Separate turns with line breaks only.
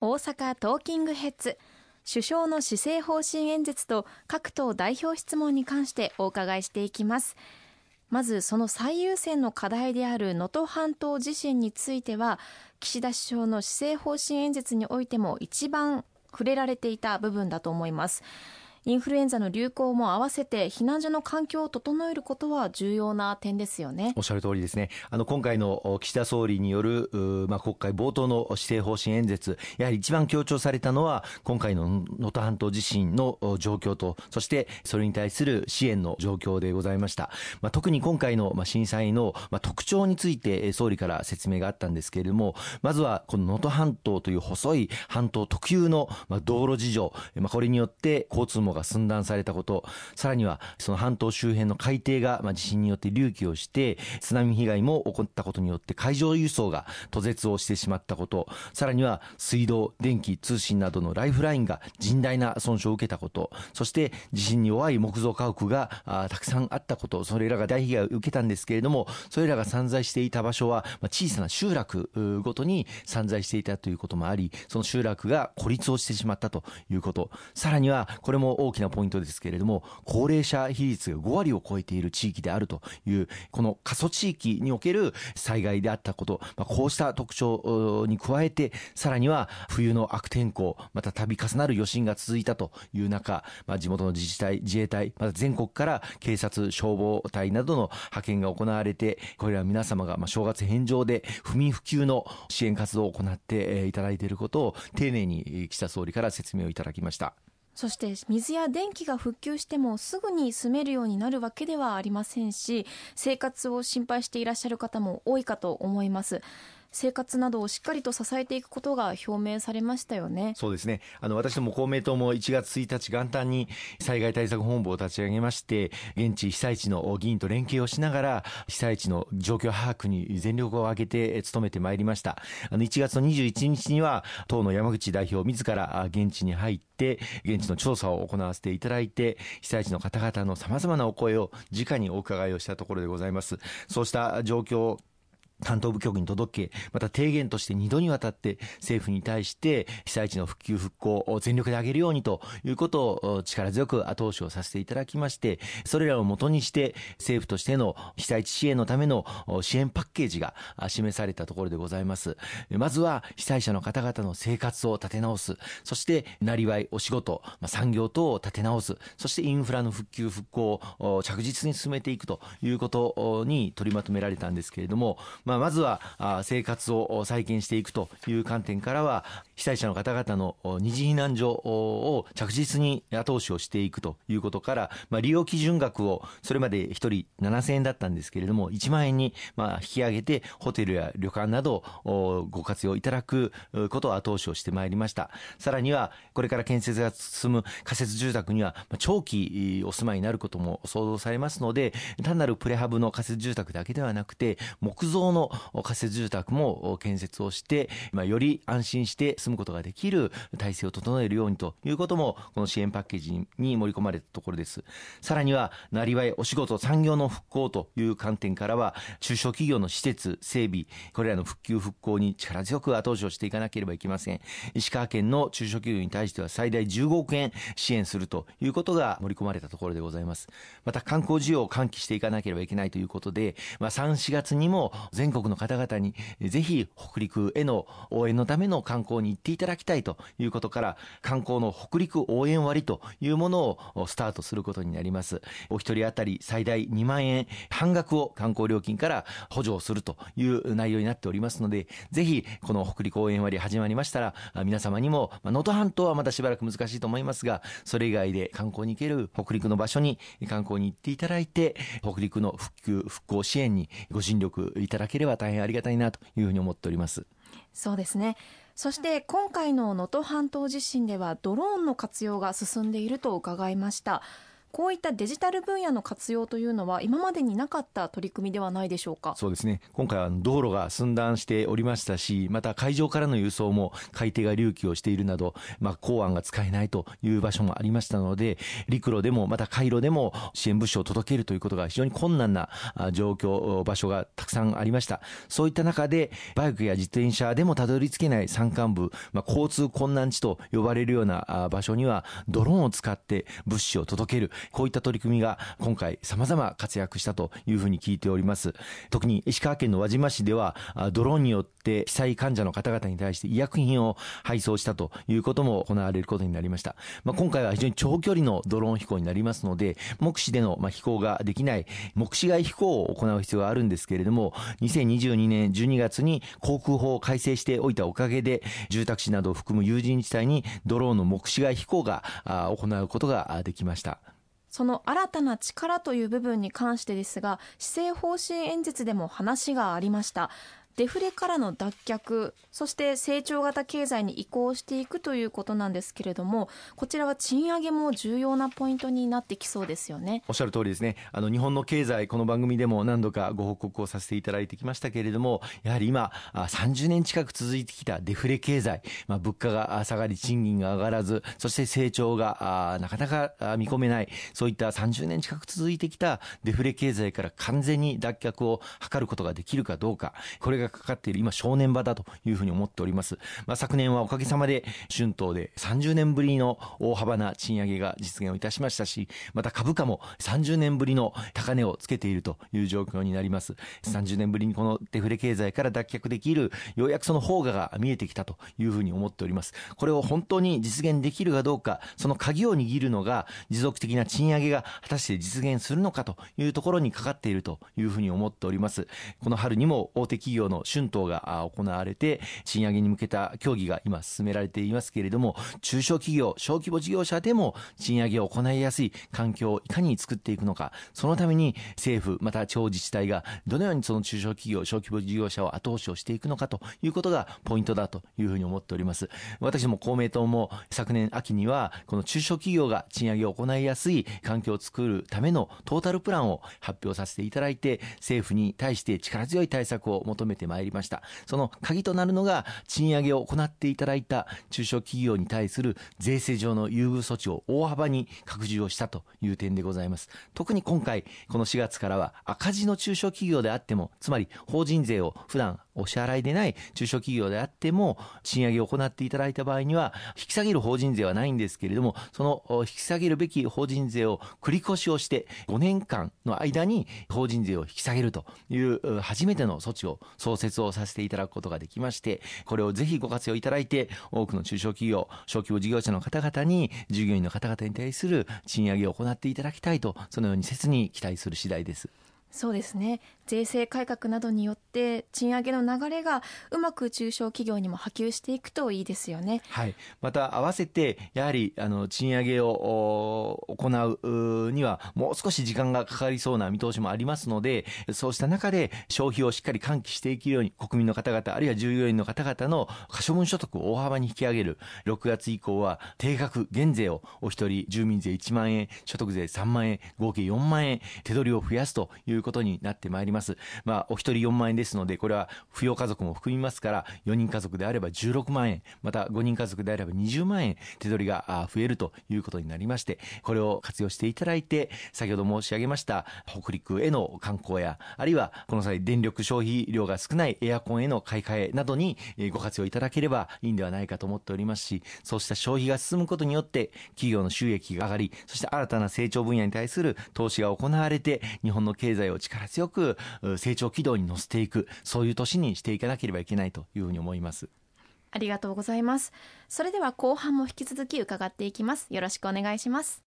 大阪トーキングヘッズ首相の施政方針演説と各党代表質問に関してお伺いしていきます。まずその最優先の課題である能登半島地震については岸田首相の施政方針演説においても一番触れられていた部分だと思います。インフルエンザの流行も合わせて避難所の環境を整えることは重要な点ですよね。
おっしゃる通りですね。あの今回の岸田総理によるまあ、国会冒頭の施政方針演説やはり一番強調されたのは今回の能登半島地震の状況とそしてそれに対する支援の状況でございました、まあ、特に今回の震災の特徴について総理から説明があったんですけれどもまずはこの能登半島という細い半島特有の道路事情、まあ、これによって交通網が寸断されたこと、さらにはその半島周辺の海底が、まあ、地震によって隆起をして、津波被害も起こったことによって海上輸送が途絶をしてしまったこと、さらには水道、電気、通信などのライフラインが甚大な損傷を受けたこと、そして地震に弱い木造家屋があたくさんあったこと、それらが大被害を受けたんですけれども、それらが散在していた場所は、まあ、小さな集落ごとに散在していたということもあり、その集落が孤立をしてしまったということ、さらにはこれも大きなポイントですけれども、高齢者比率が5割を超えている地域であるという、この過疎地域における災害であったこと、まあ、こうした特徴に加えて、さらには冬の悪天候、また度重なる余震が続いたという中、まあ、地元の自治体、自衛隊、また全国から警察、消防隊などの派遣が行われて、これら皆様がま正月返上で不眠不休の支援活動を行っていただいていることを丁寧に岸田総理から説明をいただきました。
そして水や電気が復旧してもすぐに住めるようになるわけではありませんし生活を心配していらっしゃる方も多いかと思います。生活などをしっかりと支えていくことが表明されましたよね。
そうですね。あの私ども公明党も1月1日元旦に災害対策本部を立ち上げまして現地被災地の議員と連携をしながら被災地の状況把握に全力を挙げて努めてまいりました。あの1月の21日には党の山口代表自ら現地に入って現地の調査を行わせていただいて被災地の方々のさまざまなお声を直にお伺いをしたところでございます。そうした状況担当部局に届け、また提言として2度にわたって政府に対して被災地の復旧復興を全力で上げるようにということを力強く後押しをさせていただきまして、それらをもとにして政府としての被災地支援のための支援パッケージが示されたところでございます。まずは被災者の方々の生活を立て直す、そしてなりわい、お仕事、産業等を立て直す、そしてインフラの復旧復興を着実に進めていくということに取りまとめられたんですけれども、まあ、まずは生活を再建していくという観点からは被災者の方々の二次避難所を着実に後押しをしていくということから、まあ、利用基準額をそれまで1人7000円だったんですけれども1万円にまあ引き上げてホテルや旅館などご活用いただくことを後押しをしてまいりました。さらにはこれから建設が進む仮設住宅には長期お住まいになることも想像されますので単なるプレハブの仮設住宅だけではなくて木造のの仮設住宅も建設をして、まあ、より安心して住むことができる体制を整えるようにということも、この支援パッケージに盛り込まれたところです。さらには、なりわい、お仕事、産業の復興という観点からは、中小企業の施設、整備、これらの復旧復興に力強く後押しをしていかなければいけません。石川県の中小企業に対しては最大15億円支援するということが盛り込まれたところでございます。また観光需要を喚起していかなければいけないということで、まあ、3、4月にも全全国の方々にぜひ北陸への応援のための観光に行っていただきたいということから観光の北陸応援割というものをスタートすることになります。お一人当たり最大2万円半額を観光料金から補助をするという内容になっておりますのでぜひこの北陸応援割始まりましたら皆様にも能登半島はまだしばらく難しいと思いますがそれ以外で観光に行ける北陸の場所に観光に行っていただいて北陸の復旧復興支援にご尽力いただけければ大変ありがたいなというふうに思っております。
そうですね。そして今回の能登半島地震ではドローンの活用が進んでいると伺いました。こういったデジタル分野の活用というのは今までになかった取り組みではないでしょうか？
そうですね。今回は道路が寸断しておりましたしまた海上からの輸送も海底が隆起をしているなど、まあ、港湾が使えないという場所もありましたので陸路でもまた海路でも支援物資を届けるということが非常に困難な状況場所がたくさんありました。そういった中でバイクや自転車でもたどり着けない山間部、まあ、交通困難地と呼ばれるような場所にはドローンを使って物資を届ける。こういった取り組みが今回様々活躍したというふうに聞いております。特に石川県の輪島市ではドローンによって被災患者の方々に対して医薬品を配送したということも行われることになりました、まあ、今回は非常に長距離のドローン飛行になりますので目視での飛行ができない目視外飛行を行う必要があるんですけれども2022年12月に航空法を改正しておいたおかげで住宅地などを含む有人地帯にドローンの目視外飛行が行うことができました。
その新たな力という部分に関してですが施政方針演説でも話がありました。デフレからの脱却そして成長型経済に移行していくということなんですけれどもこちらは賃上げも重要なポイントになってきそうですよね。
おっしゃる通りですね。あの日本の経済この番組でも何度かご報告をさせていただいてきましたけれどもやはり今30年近く続いてきたデフレ経済、まあ、物価が下がり賃金が上がらずそして成長がなかなか見込めないそういった30年近く続いてきたデフレ経済から完全に脱却を図ることができるかどうかこれがかかっている今正念場だというふうに思っております。まあ、昨年はおかげさまで春闘で30年ぶりの大幅な賃上げが実現をいたしましたし、また株価も30年ぶりの高値をつけているという状況になります。30年ぶりにこのデフレ経済から脱却できる、ようやくその方がが見えてきたというふうに思っております。これを本当に実現できるかどうか、その鍵を握るのが持続的な賃上げが果たして実現するのかというところにかかっているというふうに思っております。この春にも大手企業の春闘が行われて賃上げに向けた協議が今進められていますけれども中小企業小規模事業者でも賃上げを行いやすい環境をいかに作っていくのかそのために政府また地方自治体がどのようにその中小企業小規模事業者を後押しをしていくのかということがポイントだというふうに思っております。私も公明党も昨年秋にはこの中小企業が賃上げを行いやすい環境を作るためのトータルプランを発表させていただいて政府に対して力強い対策を求めてまいりました。その鍵となるのが賃上げを行っていただいた中小企業に対する税制上の優遇措置を大幅に拡充をしたという点でございます。特に今回この4月からは赤字の中小企業であってもつまり法人税を普段お支払いでない中小企業であっても賃上げを行っていただいた場合には引き下げる法人税はないんですけれどもその引き下げるべき法人税を繰り越しをして5年間の間に法人税を引き下げるという初めての措置を創設をさせていただくことができましてこれをぜひご活用いただいて多くの中小企業小規模事業者の方々に従業員の方々に対する賃上げを行っていただきたいとそのように切に期待する次第です。
そうですね。税制改革などによって賃上げの流れがうまく中小企業にも波及していくといいですよね。
はい、また合わせてやはりあの賃上げを行うにはもう少し時間がかかりそうな見通しもありますのでそうした中で消費をしっかり喚起していけるように国民の方々あるいは従業員の方々の可処分所得を大幅に引き上げる。6月以降は定額減税をお一人住民税1万円所得税3万円合計4万円手取りを増やすといういうことになってまいり。ます。まあ、お一人4万円ですので、これは扶養家族も含みますから、4人家族であれば16万円、また5人家族であれば20万円手取りが増えるということになりまして、これを活用していただいて、先ほど申し上げました北陸への観光や、あるいはこの際電力消費量が少ないエアコンへの買い替えなどにご活用いただければいいんではないかと思っておりますし、そうした消費が進むことによって企業の収益が上がり、そして新たな成長分野に対する投資が行われて、日本の経済を力強く成長軌道に乗せていくそういう年にしていかなければいけないというふうに思います。
ありがとうございます。それでは後半も引き続き伺っていきます。よろしくお願いします。